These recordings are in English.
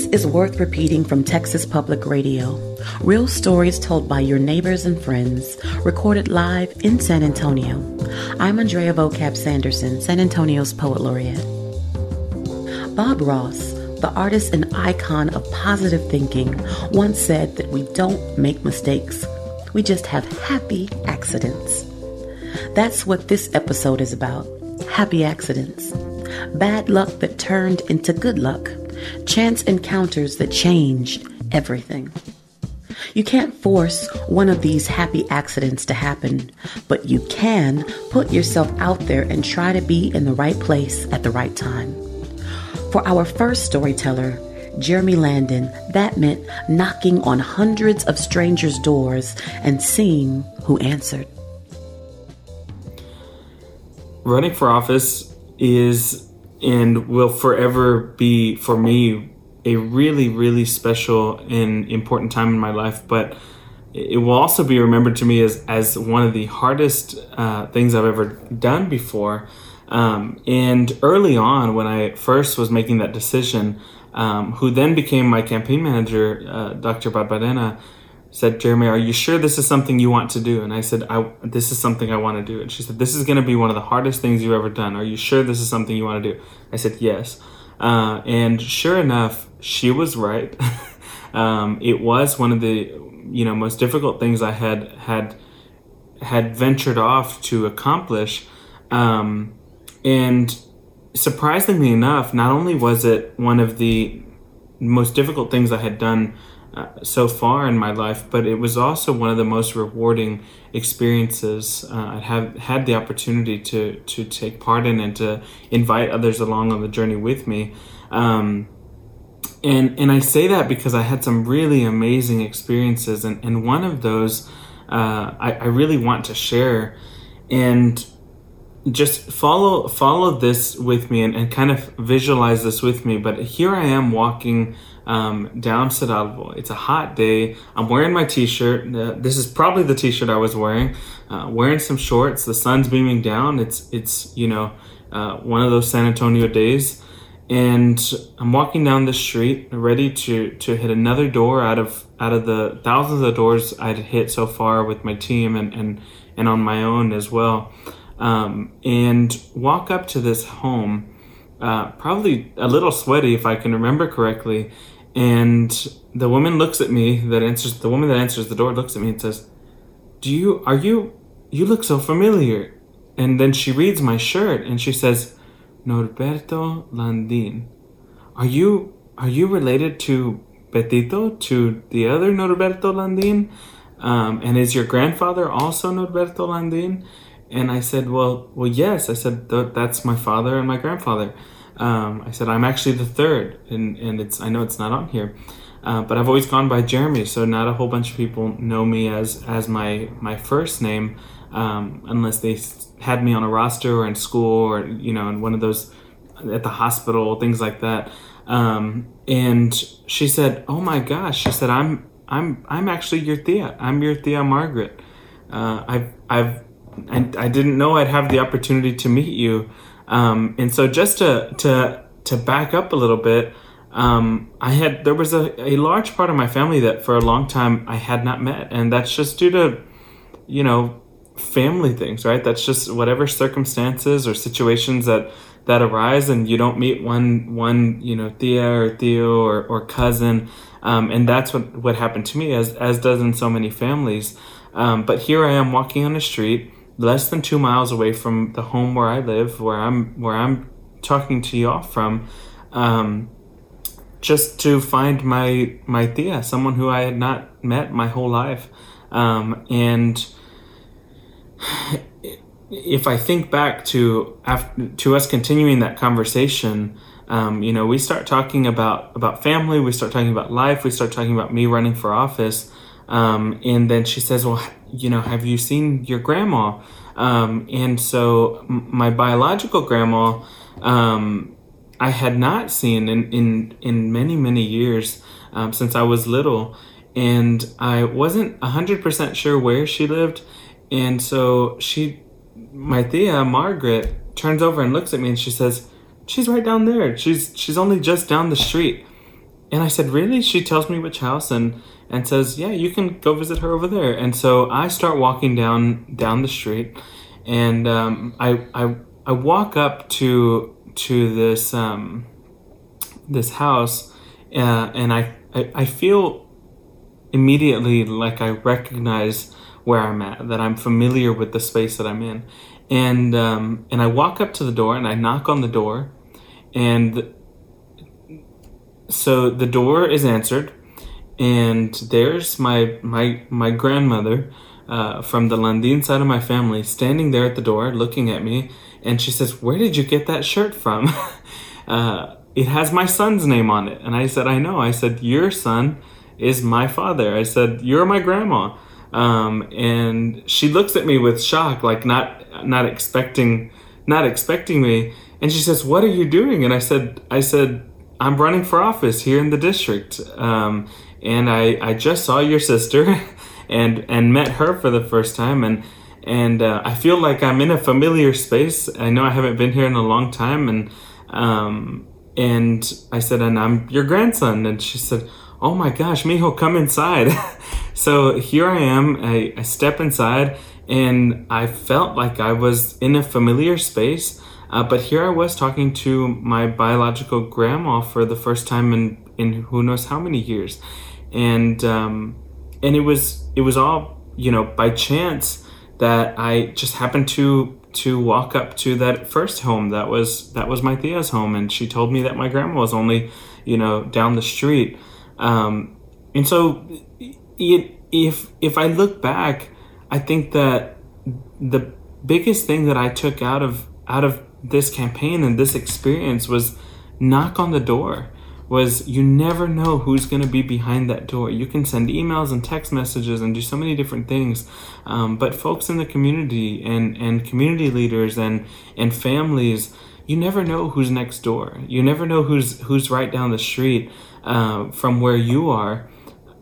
This is Worth Repeating from Texas Public Radio. Real stories told by your neighbors and friends, recorded live in San Antonio. I'm Andrea Vocab Sanderson, San Antonio's Poet Laureate. Bob Ross, the artist and icon of positive thinking, once said that we don't make mistakes, we just have happy accidents. That's what this episode is about happy accidents. Bad luck that turned into good luck chance encounters that changed everything. You can't force one of these happy accidents to happen, but you can put yourself out there and try to be in the right place at the right time. For our first storyteller, Jeremy Landin, that meant knocking on hundreds of strangers' doors and seeing who answered. Running for office is and will forever be for me a really really special and important time in my life but it will also be remembered to me as as one of the hardest uh, things I've ever done before um, and early on when I first was making that decision um, who then became my campaign manager uh, Dr. Barbarena said, Jeremy, are you sure this is something you want to do? And I said, I, this is something I want to do. And she said, this is going to be one of the hardest things you've ever done. Are you sure this is something you want to do? I said, yes. Uh, and sure enough, she was right. um, it was one of the, you know, most difficult things I had, had, had ventured off to accomplish. Um, and surprisingly enough, not only was it one of the most difficult things I had done uh, so far in my life, but it was also one of the most rewarding experiences uh, I have had the opportunity to to take part in and to invite others along on the journey with me. Um, and and I say that because I had some really amazing experiences, and, and one of those uh, I, I really want to share, and just follow follow this with me and, and kind of visualize this with me. But here I am walking um, down Cerralvo. It's a hot day. I'm wearing my t-shirt. Uh, this is probably the t-shirt I was wearing. Uh, wearing some shorts. The sun's beaming down. It's it's you know uh, one of those San Antonio days, and I'm walking down the street, ready to to hit another door out of out of the thousands of doors I'd hit so far with my team and and and on my own as well, um, and walk up to this home. Uh, probably a little sweaty if I can remember correctly, and the woman looks at me that answers the woman that answers the door looks at me and says, "Do you are you you look so familiar?" And then she reads my shirt and she says, "Norberto Landin. Are you are you related to Betito, to the other Norberto Landin? Um, and is your grandfather also Norberto Landin?" And I said, "Well, well, yes." I said, "That's my father and my grandfather." Um, I said I'm actually the third, and and it's I know it's not on here, uh, but I've always gone by Jeremy. So not a whole bunch of people know me as as my my first name, um, unless they had me on a roster or in school or you know in one of those at the hospital things like that. Um, and she said, "Oh my gosh!" She said, "I'm I'm I'm actually your tia. I'm your tia Margaret. Uh, I've I've I, I didn't know I'd have the opportunity to meet you." Um, and so just to to to back up a little bit, um, I had there was a, a large part of my family that for a long time I had not met, and that's just due to you know family things, right? That's just whatever circumstances or situations that that arise, and you don't meet one one you know tia or tio or, or cousin, um, and that's what what happened to me, as as does in so many families. Um, but here I am walking on the street less than two miles away from the home where I live, where I'm where I'm talking to you all from, um, just to find my my tia, someone who I had not met my whole life, um, and if I think back to after, to us continuing that conversation. Um, you know, we start talking about about family, we start talking about life, we start talking about me running for office, um, and then she says, "Well, you know, have you seen your grandma? Um, and so my biological grandma, um, I had not seen in, in, in many, many years um, since I was little. And I wasn't 100% sure where she lived. And so she, my tia, Margaret, turns over and looks at me and she says, She's right down there. She's, she's only just down the street. and I said, really? She tells me which house and and says, yeah, you can go visit her over there. And so I start walking down down the street, and um, I I I walk up to to this um, this house, uh, and I, I I feel immediately like I recognize where I'm at, that I'm familiar with the space that I'm in, and um, and I walk up to the door and I knock on the door, and so the door is answered, and there's my my my grandmother uh, from the Landin side of my family standing there at the door looking at me, and she says, "Where did you get that shirt from?" uh, it has my son's name on it, and I said, "I know." I said, "Your son is my father." I said, "You're my grandma." Um, and she looks at me with shock, like not not expecting not expecting me. And she says, "What are you doing?" And I said, "I said I'm running for office here in the district, um, and I I just saw your sister, and and met her for the first time, and and uh, I feel like I'm in a familiar space. I know I haven't been here in a long time, and um, and I said, and I'm your grandson, and she said." oh my gosh, mijo, come inside. so here I am. I, I step inside and I felt like I was in a familiar space. Uh, but here I was talking to my biological grandma for the first time in, in who knows how many years. And, um, and it was, it was all, you know, by chance that I just happened to to walk up to that first home that was that was my tia's home. And she told me that my grandma was only you know down the street. Um, and so, it, if if I look back, I think that the biggest thing that I took out of out of this campaign and this experience was knock on the door was you never know who's going to be behind that door. You can send emails and text messages and do so many different things, um, but folks in the community and and community leaders and and families, you never know who's next door. You never know who's who's right down the street uh, from where you are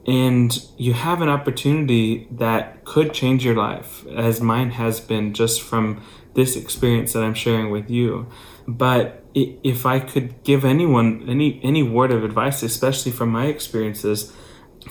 and you have an opportunity that could change your life as mine has been just from this experience that i'm sharing with you. But if i could give anyone any any word of advice especially from my experiences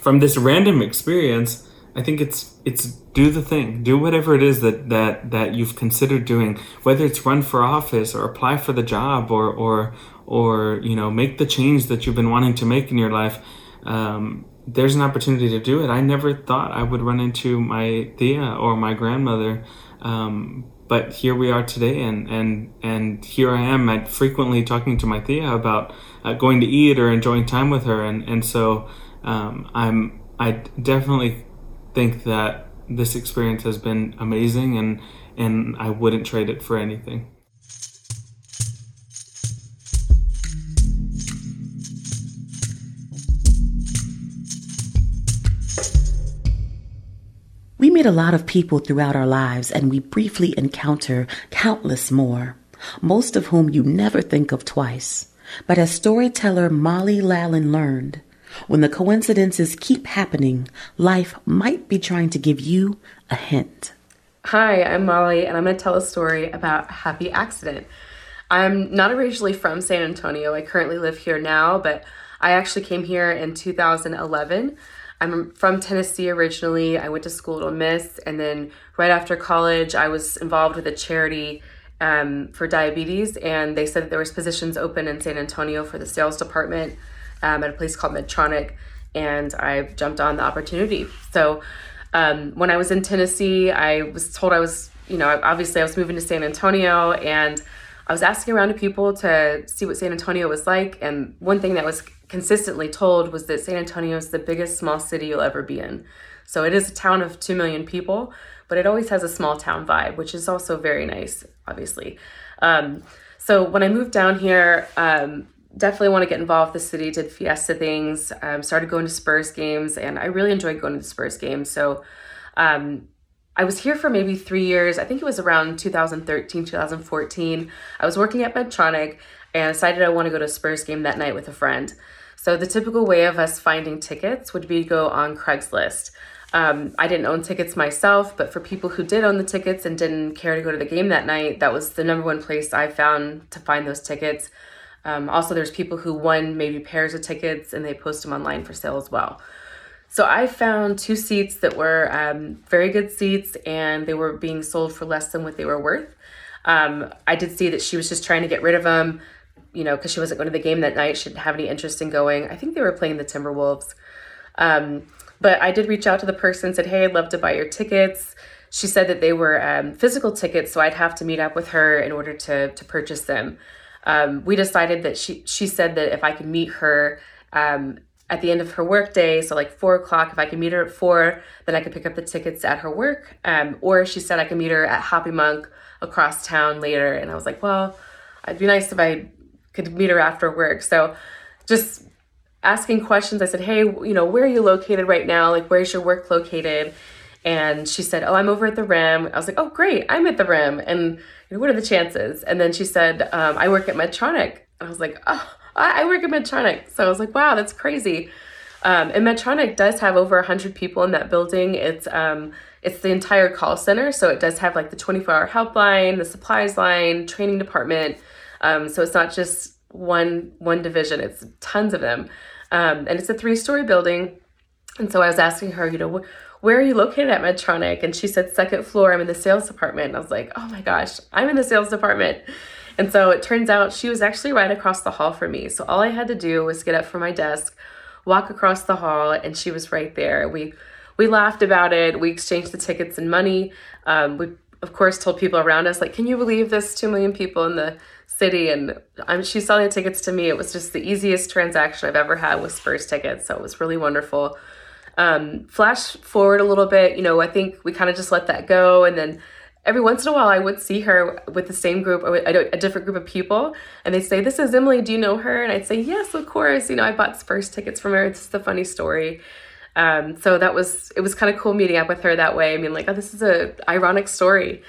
from this random experience i think it's it's do the thing. Do whatever it is that that that you've considered doing whether it's run for office or apply for the job or or or you know make the change that you've been wanting to make in your life um, there's an opportunity to do it. I never thought i would run into my tia or my grandmother um, but here we are today and and and here i am. At frequently talking to my tia about uh, going to eat or enjoying time with her. And and so um, i'm i definitely think that this experience has been amazing and and i wouldn't trade it for anything meet a lot of people throughout our lives and we briefly encounter countless more, most of whom you never think of twice. But as storyteller Molly Lallen learned, when the coincidences keep happening, life might be trying to give you a hint. Hi, I'm Molly, and I'm going to tell a story about a happy accident. I'm not originally from San Antonio. I currently live here now, but I actually came here in 2011 I'm from Tennessee originally. I went to school at Ole Miss, and then right after college, I was involved with a charity um, for diabetes, and they said that there was positions open in San Antonio for the sales department um, at a place called Medtronic, and I jumped on the opportunity. So um, when I was in Tennessee, I was told I was, you know, obviously I was moving to San Antonio, and I was asking around to people to see what San Antonio was like, and one thing that was consistently told was that San Antonio is the biggest small city you'll ever be in. So it is a town of 2 million people, but it always has a small town vibe, which is also very nice, obviously. Um, so when I moved down here, um, definitely want to get involved with the city, did fiesta things, um, started going to Spurs games, and I really enjoyed going to the Spurs games. So um, I was here for maybe three years. I think it was around 2013, 2014. I was working at Medtronic and decided I want to go to a Spurs game that night with a friend. So the typical way of us finding tickets would be to go on Craigslist. Um, I didn't own tickets myself, but for people who did own the tickets and didn't care to go to the game that night, that was the number one place I found to find those tickets. Um, also, there's people who won maybe pairs of tickets and they post them online for sale as well. So I found two seats that were um, very good seats and they were being sold for less than what they were worth. Um, I did see that she was just trying to get rid of them, you know, because she wasn't going to the game that night. She didn't have any interest in going. I think they were playing the Timberwolves. Um, but I did reach out to the person, said, Hey, I'd love to buy your tickets. She said that they were um, physical tickets, so I'd have to meet up with her in order to, to purchase them um, we decided that she she said that if I could meet her um, at the end of her workday, so like four o'clock, if I could meet her at four, then I could pick up the tickets at her work. Um, or she said I could meet her at Hoppy Monk across town later. And I was like, well, it'd be nice if I could meet her after work. So just asking questions, I said, hey, you know, where are you located right now? Like, where's your work located? And she said, oh, I'm over at the Rim. I was like, oh, great, I'm at the Rim. And what are the chances? And then she said, um, I work at Medtronic. And I was like, oh, I work at Medtronic. So I was like, wow, that's crazy. Um, and Medtronic does have over 100 people in that building. It's um, it's the entire call center, so it does have like the 24-hour helpline, the supplies line, training department. Um, so it's not just one one division; it's tons of them, um, and it's a three-story building. And so I was asking her, you know, where are you located at Medtronic? And she said, second floor, I'm in the sales department. And I was like, oh my gosh, I'm in the sales department. And so it turns out she was actually right across the hall from me. So all I had to do was get up from my desk, walk across the hall, and she was right there. We we laughed about it. We exchanged the tickets and money. Um, we of course told people around us like, can you believe this? Two million people in the city, and I'm, she's selling the tickets to me. It was just the easiest transaction I've ever had with Spurs tickets. So it was really wonderful. Um, flash forward a little bit, you know, I think we kind of just let that go. And then every once in a while, I would see her with the same group, or a, different group of people, and they'd say, This is Emily, do you know her? And I'd say, Yes, of course. You know, I bought Spurs tickets from her. It's a funny story. Um, so that was, it was kind of cool meeting up with her that way. I mean, like, oh, this is a ironic story.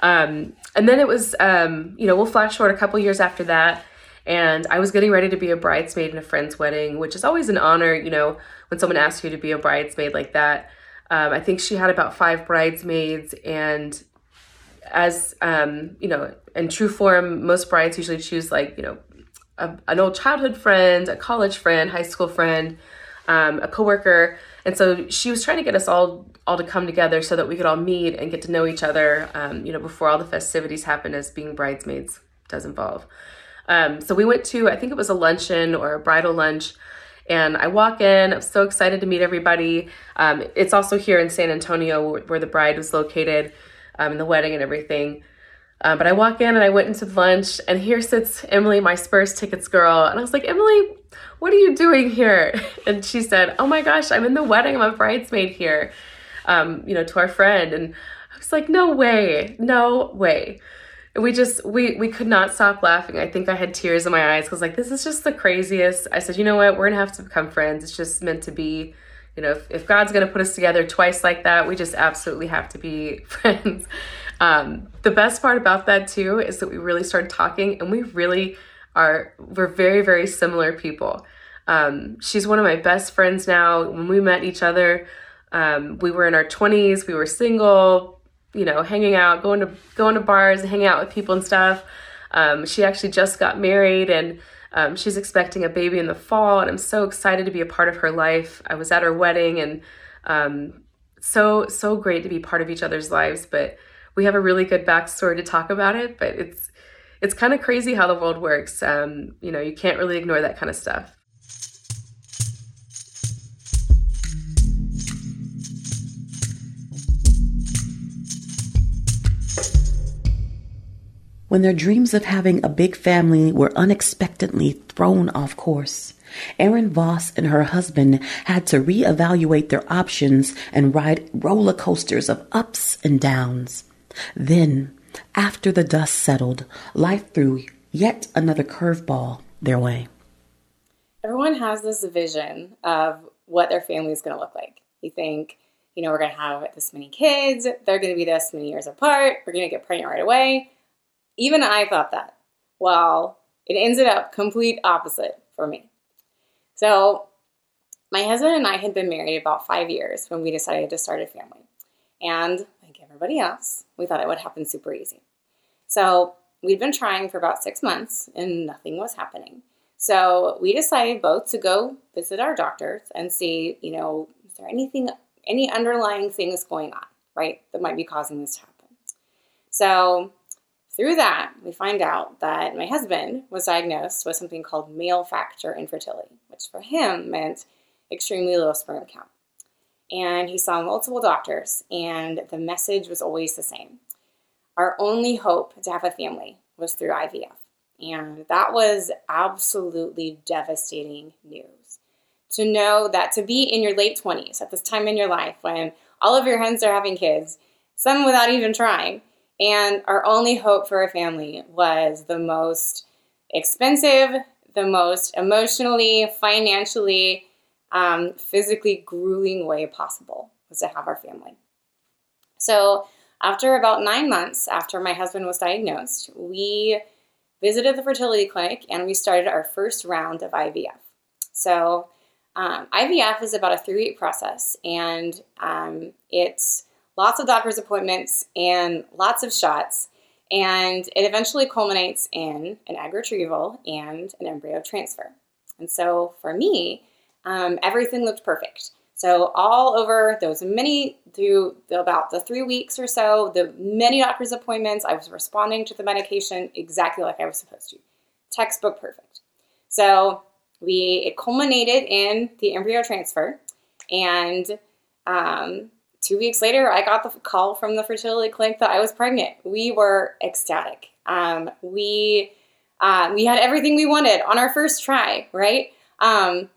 Um, and then it was, um, you know, we'll flash forward a couple years after that. And I was getting ready to be a bridesmaid in a friend's wedding, which is always an honor, you know, when someone asks you to be a bridesmaid like that. Um, I think she had about five bridesmaids, and as um, you know, in true form, most brides usually choose like you know, a, an old childhood friend, a college friend, high school friend, um, a coworker, and so she was trying to get us all all to come together so that we could all meet and get to know each other. Um, you know, before all the festivities happen, as being bridesmaids does involve. Um, so we went to, I think it was a luncheon or a bridal lunch and I walk in, I'm so excited to meet everybody. Um, it's also here in San Antonio where the bride was located um, and the wedding and everything. Uh, but I walk in and I went into lunch, and here sits Emily, my Spurs tickets girl. And I was like, Emily, what are you doing here? And she said, Oh my gosh, I'm in the wedding. I'm a bridesmaid here, um, you know, to our friend. And I was like, No way, no way we just we we could not stop laughing i think i had tears in my eyes because like this is just the craziest i said you know what we're gonna have to become friends it's just meant to be you know if, if god's gonna put us together twice like that we just absolutely have to be friends um, the best part about that too is that we really started talking and we really are we're very very similar people um, she's one of my best friends now when we met each other um, we were in our 20s we were single you know, hanging out, going to going to bars hanging out with people and stuff. Um, she actually just got married and um, she's expecting a baby in the fall, and I'm so excited to be a part of her life. I was at her wedding and um, so so great to be part of each other's lives. But we have a really good backstory to talk about it. But it's it's kind of crazy how the world works. Um, you know, you can't really ignore that kind of stuff. when their dreams of having a big family were unexpectedly thrown off course. Erin Voss and her husband had to reevaluate their options and ride roller coasters of ups and downs. Then, after the dust settled, life threw yet another curveball their way. Everyone has this vision of what their family is going to look like. You think, you know, we're going to have this many kids, they're going to be this many years apart, we're going to get pregnant right away even I thought that. Well, it ended up complete opposite for me. So, my husband and I had been married about five years when we decided to start a family. And like everybody else, we thought it would happen super easy. So, we'd been trying for about six months and nothing was happening. So we decided both to go visit our doctors and see, you know, is there anything, any underlying things going on, right, that might be causing this to happen. So through that, we find out that my husband was diagnosed with something called male factor infertility, which for him meant extremely low sperm count. And he saw multiple doctors, and the message was always the same. Our only hope to have a family was through IVF. And that was absolutely devastating news. To know that to be in your late 20s, at this time in your life when all of your friends are having kids, some without even trying, and our only hope for a family was the most expensive, the most emotionally, financially, um, physically grueling way possible was to have our family. So, after about nine months after my husband was diagnosed, we visited the fertility clinic and we started our first round of IVF. So, um, IVF is about a three week process and um, it's lots of doctor's appointments and lots of shots. And it eventually culminates in an egg retrieval and an embryo transfer. And so for me, um, everything looked perfect. So all over those many through about the three weeks or so, the many doctor's appointments, I was responding to the medication exactly like I was supposed to. Textbook perfect. So we it culminated in the embryo transfer, and um, two weeks later, I got the call from the fertility clinic that I was pregnant. We were ecstatic. Um, we uh, we had everything we wanted on our first try, right? Um,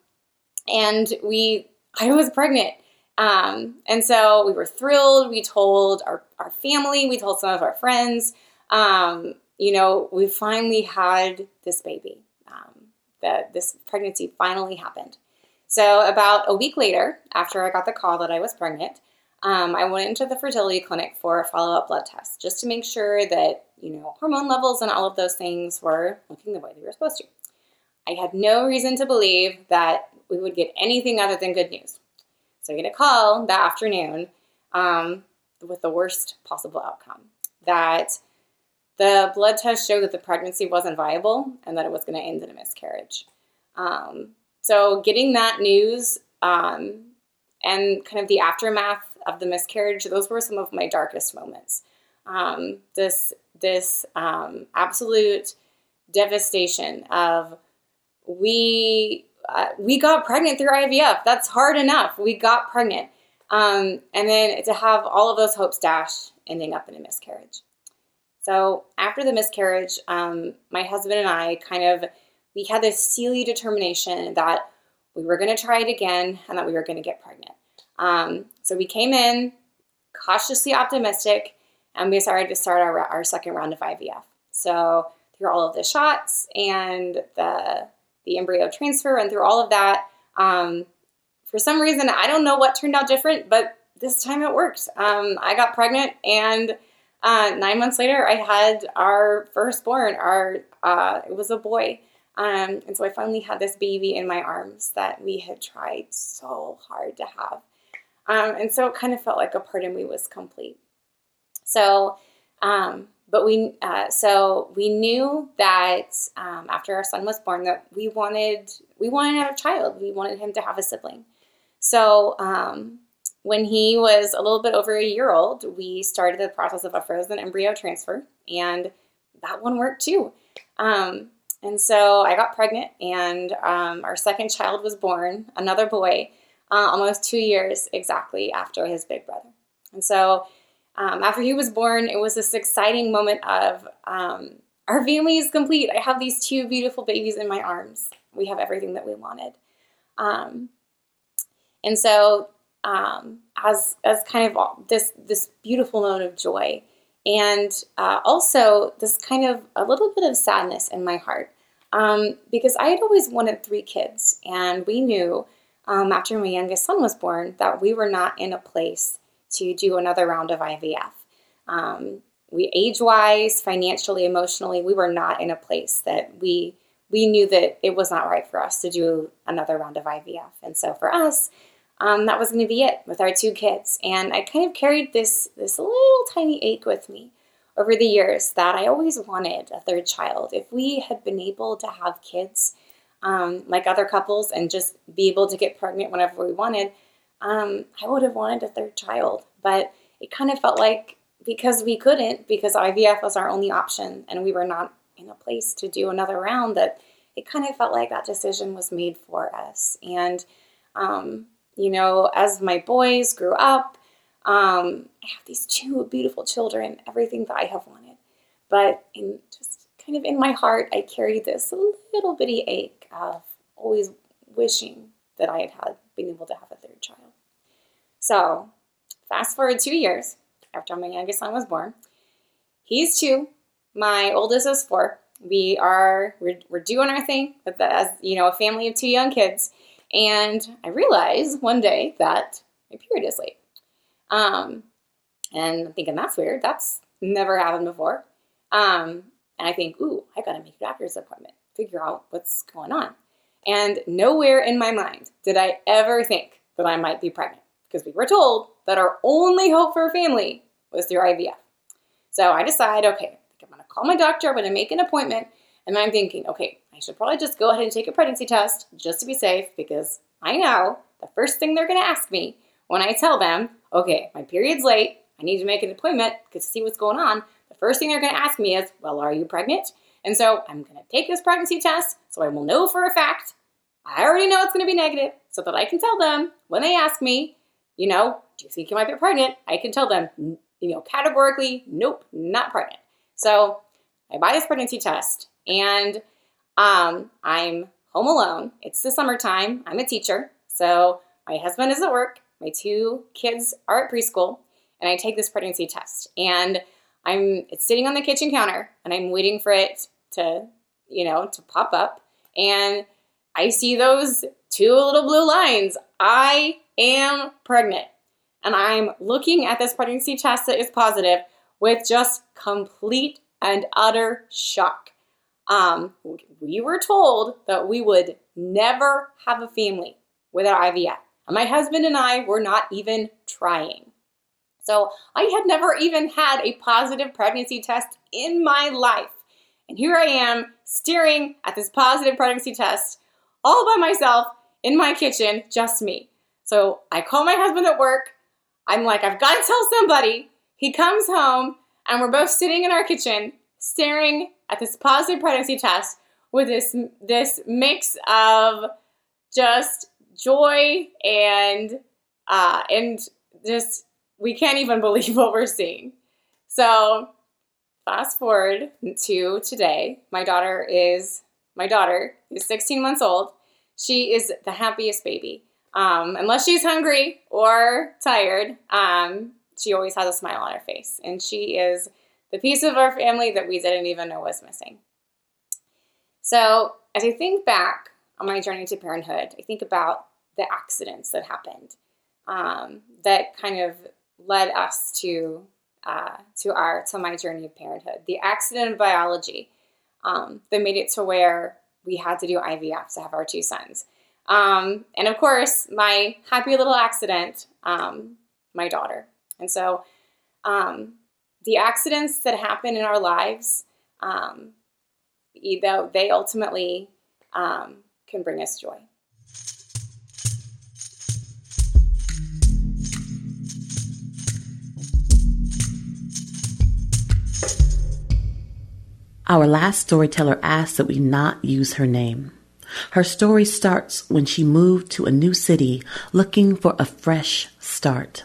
and we I was pregnant. Um, and so we were thrilled. We told our, our family, we told some of our friends, um, you know, we finally had this baby. Um, that this pregnancy finally happened. So about a week later, after I got the call that I was pregnant, um, I went into the fertility clinic for a follow-up blood test just to make sure that you know hormone levels and all of those things were looking the way they were supposed to. I had no reason to believe that we would get anything other than good news. So I get a call that afternoon um, with the worst possible outcome that the blood test showed that the pregnancy wasn't viable and that it was going to end in a miscarriage. Um, so getting that news um, and kind of the aftermath of the miscarriage, those were some of my darkest moments. Um, this this um, absolute devastation of we we got pregnant through IVF. That's hard enough. We got pregnant. Um, and then to have all of those hopes dashed, ending up in a miscarriage. So after the miscarriage, um, my husband and I kind of we had this steely determination that we were going to try it again and that we were going to get pregnant. Um, so we came in cautiously optimistic, and we started to start our, our second round of IVF. So through all of the shots and the the embryo transfer and through all of that. Um, for some reason, I don't know what turned out different, but this time it worked. Um, I got pregnant, and uh, nine months later, I had our firstborn. Our uh, it was a boy, um, and so I finally had this baby in my arms that we had tried so hard to have, um, and so it kind of felt like a part of me was complete. So um, but we uh, so we knew that um, after our son was born that we wanted we wanted a child. We wanted him to have a sibling. So um, when he was a little bit over a year old we started the process of a frozen embryo transfer and that one worked too. Um, and so i got pregnant and um, our second child was born another boy uh, almost two years exactly after his big brother. And so um, after he was born, it was this exciting moment of um, our family is complete. I have these two beautiful babies in my arms. We have everything that we wanted. Um, and so, um, as as kind of this this beautiful note of joy, and uh, also this kind of a little bit of sadness in my heart, um, because I had always wanted three kids, and we knew um, after my youngest son was born that we were not in a place to do another round of IVF. Um, we age wise, financially, emotionally, we were not in a place that we we knew that it was not right for us to do another round of IVF. And so for us, um, that was going to be it with our two kids. And I kind of carried this this little tiny ache with me over the years that I always wanted a third child. If we had been able to have kids um, like other couples and just be able to get pregnant whenever we wanted, um, I would have wanted a third child. But it kind of felt like because we couldn't, because IVF was our only option and we were not in a place to do another round, that it kind of felt like that decision was made for us. And, um, you know, as my boys grew up, um, I have these two beautiful children, everything that I have wanted. But in just kind of in my heart, I carried this little bitty ache of always wishing that I had had been able to have a third child. So, fast forward two years after my youngest son was born. He's two. My oldest is four. We are we're, we're doing our thing as you know a family of two young kids, and I realized one day that my period is late. Um, and I'm thinking that's weird. That's never happened before. Um, and I think, ooh, I gotta make a doctor's appointment, figure out what's going on. And nowhere in my mind did I ever think that I might be pregnant because we were told that our only hope for a family was through IVF. So I decide, okay, I'm gonna call my doctor, I'm gonna make an appointment, and I'm thinking, okay, I should probably just go ahead and take a pregnancy test just to be safe because I know the first thing they're gonna ask me when I tell them, okay, my period's late, I need to make an appointment to see what's going on, the first thing they're going to ask me is, well, are you pregnant? And so I'm going to take this pregnancy test so I will know for a fact. I already know it's going to be negative so that I can tell them when they ask me, you know, do you think you might be pregnant? I can tell them, you know, categorically, nope, not pregnant. So I buy this pregnancy test and um, I'm home alone. It's the summertime. I'm a teacher. So my husband is at work my two kids are at preschool, and I take this pregnancy test. And I'm it's sitting on the kitchen counter, and I'm waiting for it to, you know, to pop up. And I see those two little blue lines. I am pregnant. And I'm looking at this pregnancy test that is positive with just complete and utter shock. Um, we were told that we would never have a family without IVF. My husband and I were not even trying. So I had never even had a positive pregnancy test in my life. And here I am staring at this positive pregnancy test all by myself in my kitchen, just me. So I call my husband at work. I'm like, I've got to tell somebody. He comes home and we're both sitting in our kitchen staring at this positive pregnancy test with this this mix of just joy and uh, and just we can't even believe what we're seeing. So fast forward to today. My daughter is my daughter is 16 months old. She is the happiest baby. Um, unless she's hungry or tired, um, she always has a smile on her face, and she is the piece of our family that we didn't even know was missing. So as I think back on my journey to parenthood, I think about the accidents that happened um, that kind of led us to uh, to our to my journey of parenthood. The accident of biology um, that made it to where we had to do IVF to have our two sons, um, and of course my happy little accident, um, my daughter. And so um, the accidents that happen in our lives, um, they ultimately can bring us joy. Our last storyteller asked that we not use her name. Her story starts when she moved to a new city looking for a fresh start.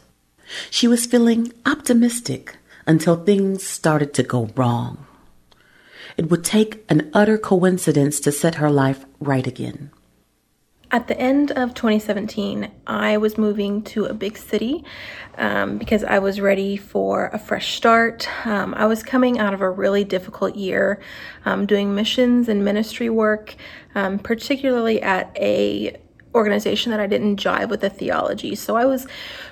She was feeling optimistic until things started to go wrong. It would take an utter coincidence to set her life right again. At the end of 2017, I was moving to a big city um, because I was ready for a fresh start. Um, I was coming out of a really difficult year um, doing missions and ministry work, um, particularly at a organization that I didn't jive with the theology. So I was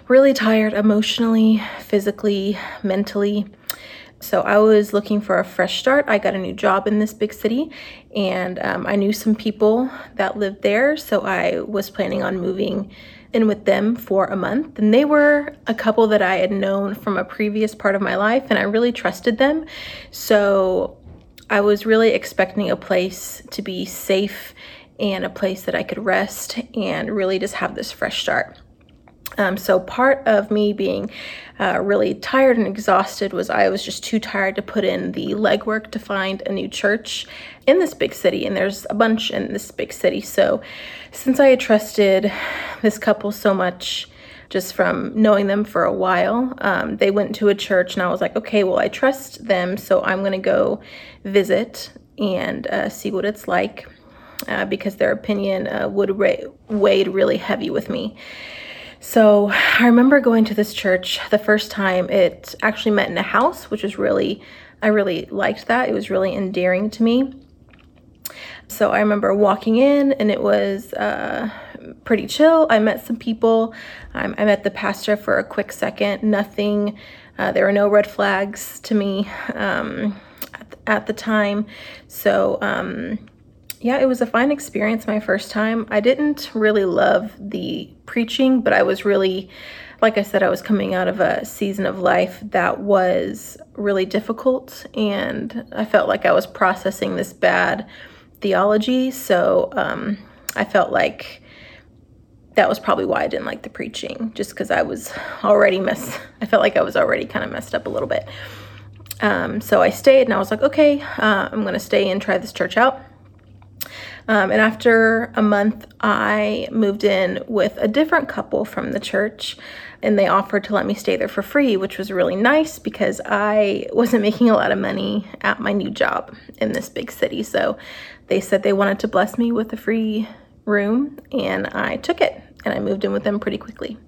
really tired emotionally, physically, mentally. So I was looking for a fresh start. I got a new job in this big city and um, I knew some people that lived there. So I was planning on moving in with them for a month. And they were a couple that I had known from a previous part of my life, and I really trusted them. So I was really expecting a place to be safe and a place that I could rest and really just have this fresh start. Um, so part of me being uh, really tired and exhausted was I was just too tired to put in the legwork to find a new church in this big city, and there's a bunch in this big city. So since I had trusted this couple so much, just from knowing them for a while, um, they went to a church, and I was like, okay, well, I trust them, so I'm to go visit and uh, see what it's like. Uh, because their opinion uh, would ra- weighed really heavy with me. So I remember going to this church the first time. It actually met in a house, which was really, I really liked that. It was really endearing to me. So I remember walking in and it was uh, pretty chill. I met some people. Um, I met the pastor for a quick second. Nothing, uh, there were no red flags to me um, at, the time. So, um, yeah, it was a fine experience my first time. I didn't really love the preaching, but I was really, like I said, I was coming out of a season of life that was really difficult, and I felt like I was processing this bad theology. So um, I felt like that was probably why I didn't like the preaching, just because I was already messed. I felt like I was already kind of messed up a little bit. Um, so I stayed, and I was like, okay, uh, I'm to stay and try this church out. Um, and after a month, I moved in with a different couple from the church, and they offered to let me stay there for free, which was really nice because I wasn't making a lot of money at my new job in this big city. So they said they wanted to bless me with a free room, and I took it and I moved in with them pretty quickly.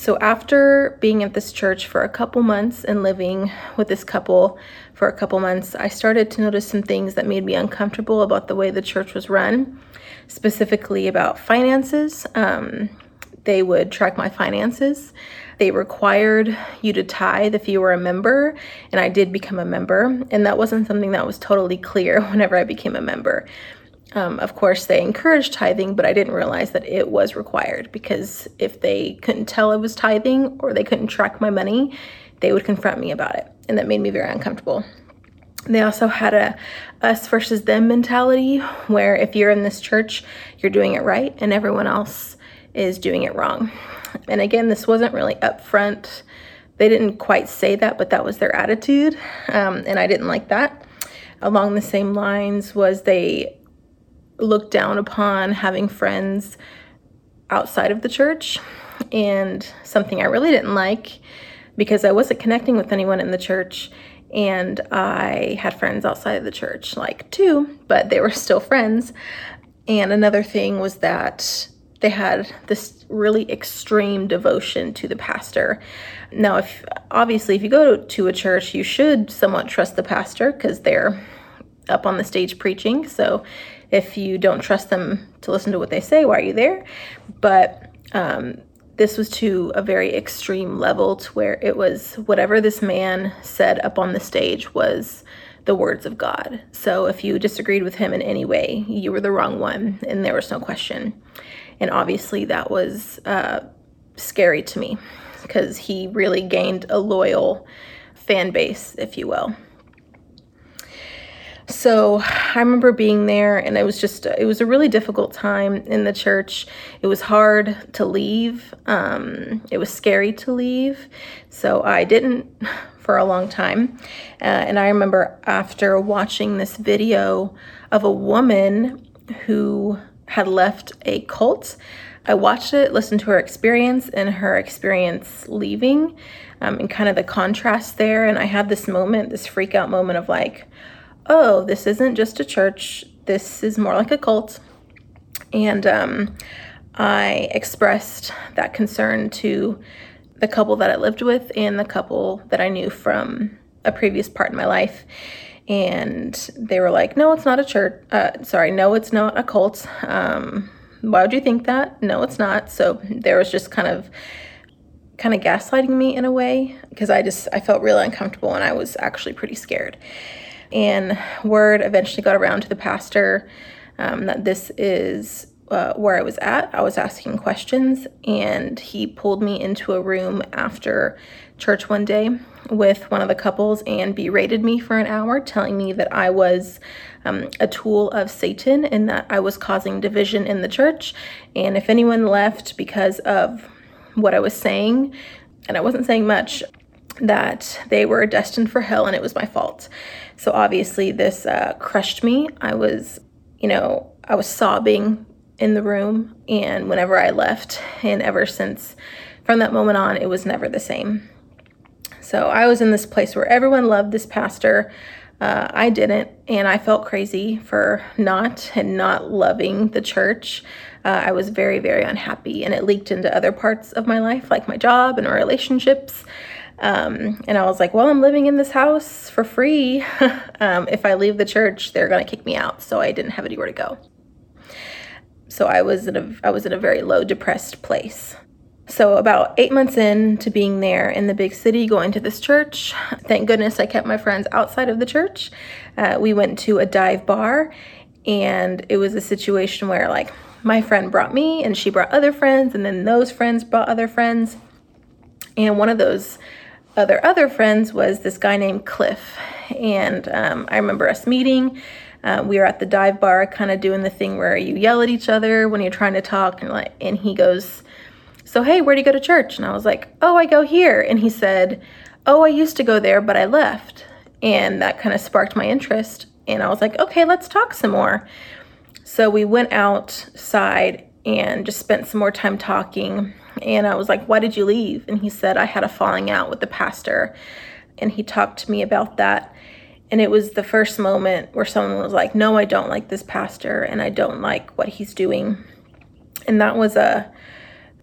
So, after being at this church for a couple months and living with this couple for a couple months, I started to notice some things that made me uncomfortable about the way the church was run, specifically about finances. Um, they would track my finances. They required you to tithe if you were a member, and I did become a member, and that wasn't something that was totally clear whenever I became a member. Um, of course, they encouraged tithing, but I didn't realize that it was required because if they couldn't tell I was tithing or they couldn't track my money, they would confront me about it. And that made me very uncomfortable. They also had a us versus them mentality where if you're in this church, you're doing it right and everyone else is doing it wrong. And again, this wasn't really upfront. They didn't quite say that, but that was their attitude. Um, and I didn't like that. Along the same lines was they looked down upon having friends outside of the church and something I really didn't like because I wasn't connecting with anyone in the church and I had friends outside of the church, like two, but they were still friends. And another thing was that they had this really extreme devotion to the pastor. Now, if obviously if you go to, a church, you should somewhat trust the pastor because they're up on the stage preaching. So if you don't trust them to listen to what they say, why are you there? But um, this was to a very extreme level to where it was whatever this man said up on the stage was the words of God. So if you disagreed with him in any way, you were the wrong one, and there was no question. And obviously, that was uh, scary to me because he really gained a loyal fan base, if you will. So I remember being there, and it was just, it was a really difficult time in the church. It was hard to leave, um, it was scary to leave. So I didn't for a long time. Uh, and I remember after watching this video of a woman who had left a cult. I watched it, listened to her experience and her experience leaving, um, and kind of the contrast there. And I had this moment, this freak out moment of like, oh, this isn't just a church, this is more like a cult. And um, I expressed that concern to the couple that I lived with and the couple that I knew from a previous part in my life. And they were like, no, it's not a church. Uh, sorry, no, it's not a cult. Um, why would you think that? No, it's not. So there was just kind of kind of gaslighting me in a way because I just I felt really uncomfortable and I was actually pretty scared. And word eventually got around to the pastor um, that this is uh, where I was at. I was asking questions, and he pulled me into a room after church one day with one of the couples and berated me for an hour, telling me that I was um, a tool of Satan and that I was causing division in the church. And if anyone left because of what I was saying, and I wasn't saying much, that they were destined for hell and it was my fault. So obviously, this uh, crushed me. I was, you know, I was sobbing in the room, and whenever I left, and ever since from that moment on, it was never the same. So I was in this place where everyone loved this pastor. Uh, I didn't, and I felt crazy for not and not loving the church. Uh, I was very, very unhappy, and it leaked into other parts of my life, like my job and our relationships. Um, and I was like, well, I'm living in this house for free. um, if I leave the church, they're going to kick me out. So I didn't have anywhere to go. So I was in a I was in a very low, depressed place. So, about eight months into being there in the big city, going to this church, thank goodness I kept my friends outside of the church. Uh, we went to a dive bar, and it was a situation where, like, my friend brought me, and she brought other friends, and then those friends brought other friends. And one of those other other friends was this guy named Cliff, and um, I remember us meeting. Uh, we were at the dive bar, kind of doing the thing where you yell at each other when you're trying to talk, and like, and he goes so, hey, where do you go to church? And I was like, oh, I go here. And he said, oh, I used to go there, but I left. And that kind of sparked my interest. And I was like, okay, let's talk some more. So we went outside and just spent some more time talking. And I was like, why did you leave? And he said, I had a falling out with the pastor. And he talked to me about that. And it was the first moment where someone was like, no, I don't like this pastor and I don't like what he's doing. And that was a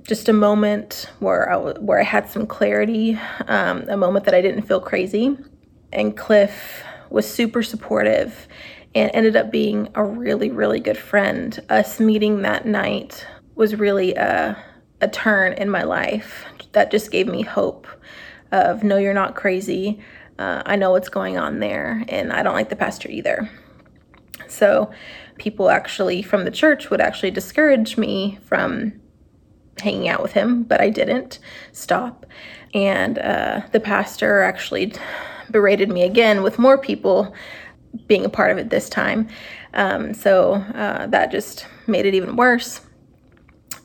just a moment where I, where I had some clarity, um, a moment that I didn't feel crazy. And Cliff was super supportive and ended up being a really, really good friend. Us meeting that night was really a, a turn in my life that just gave me hope of no, you're not crazy. Uh, I know what's going on there, and I don't like the pastor either. So, people actually from the church would actually discourage me from hanging out with him, but I didn't stop. And uh, the pastor actually berated me again with more people being a part of it this time. Um, so uh, that just made it even worse.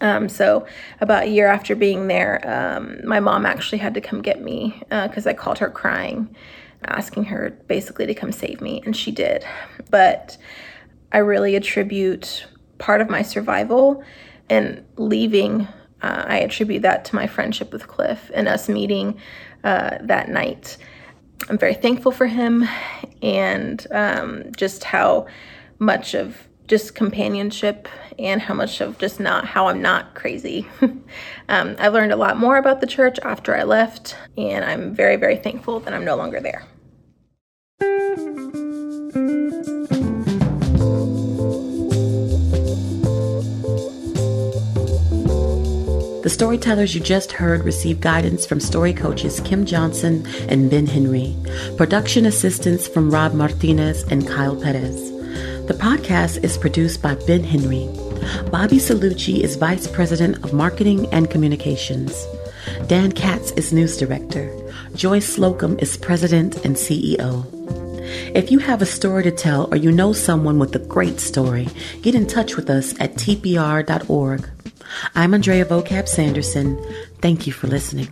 Um, so about a year after being there, um, my mom actually had to come get me because uh, I called her crying, asking her basically to come save me, and she did. But I really attribute part of my survival and leaving uh, I attribute that to my friendship with Cliff and us meeting uh, that night. I'm very thankful for him and um, just how much of just companionship and how much of just not how I'm not crazy. um, I learned a lot more about the church after I left, and I'm very, very thankful that I'm no longer there. The storytellers you just heard receive guidance from story coaches Kim Johnson and Ben Henry, production assistance from Rob Martinez and Kyle Perez. The podcast is produced by Ben Henry. Bobby Salucci is Vice President of Marketing and Communications. Dan Katz is News Director. Joyce Slocum is President and CEO. If you have a story to tell or you know someone with a great story, get in touch with us at tpr.org. I'm Andrea Vocab Sanderson. Thank you for listening.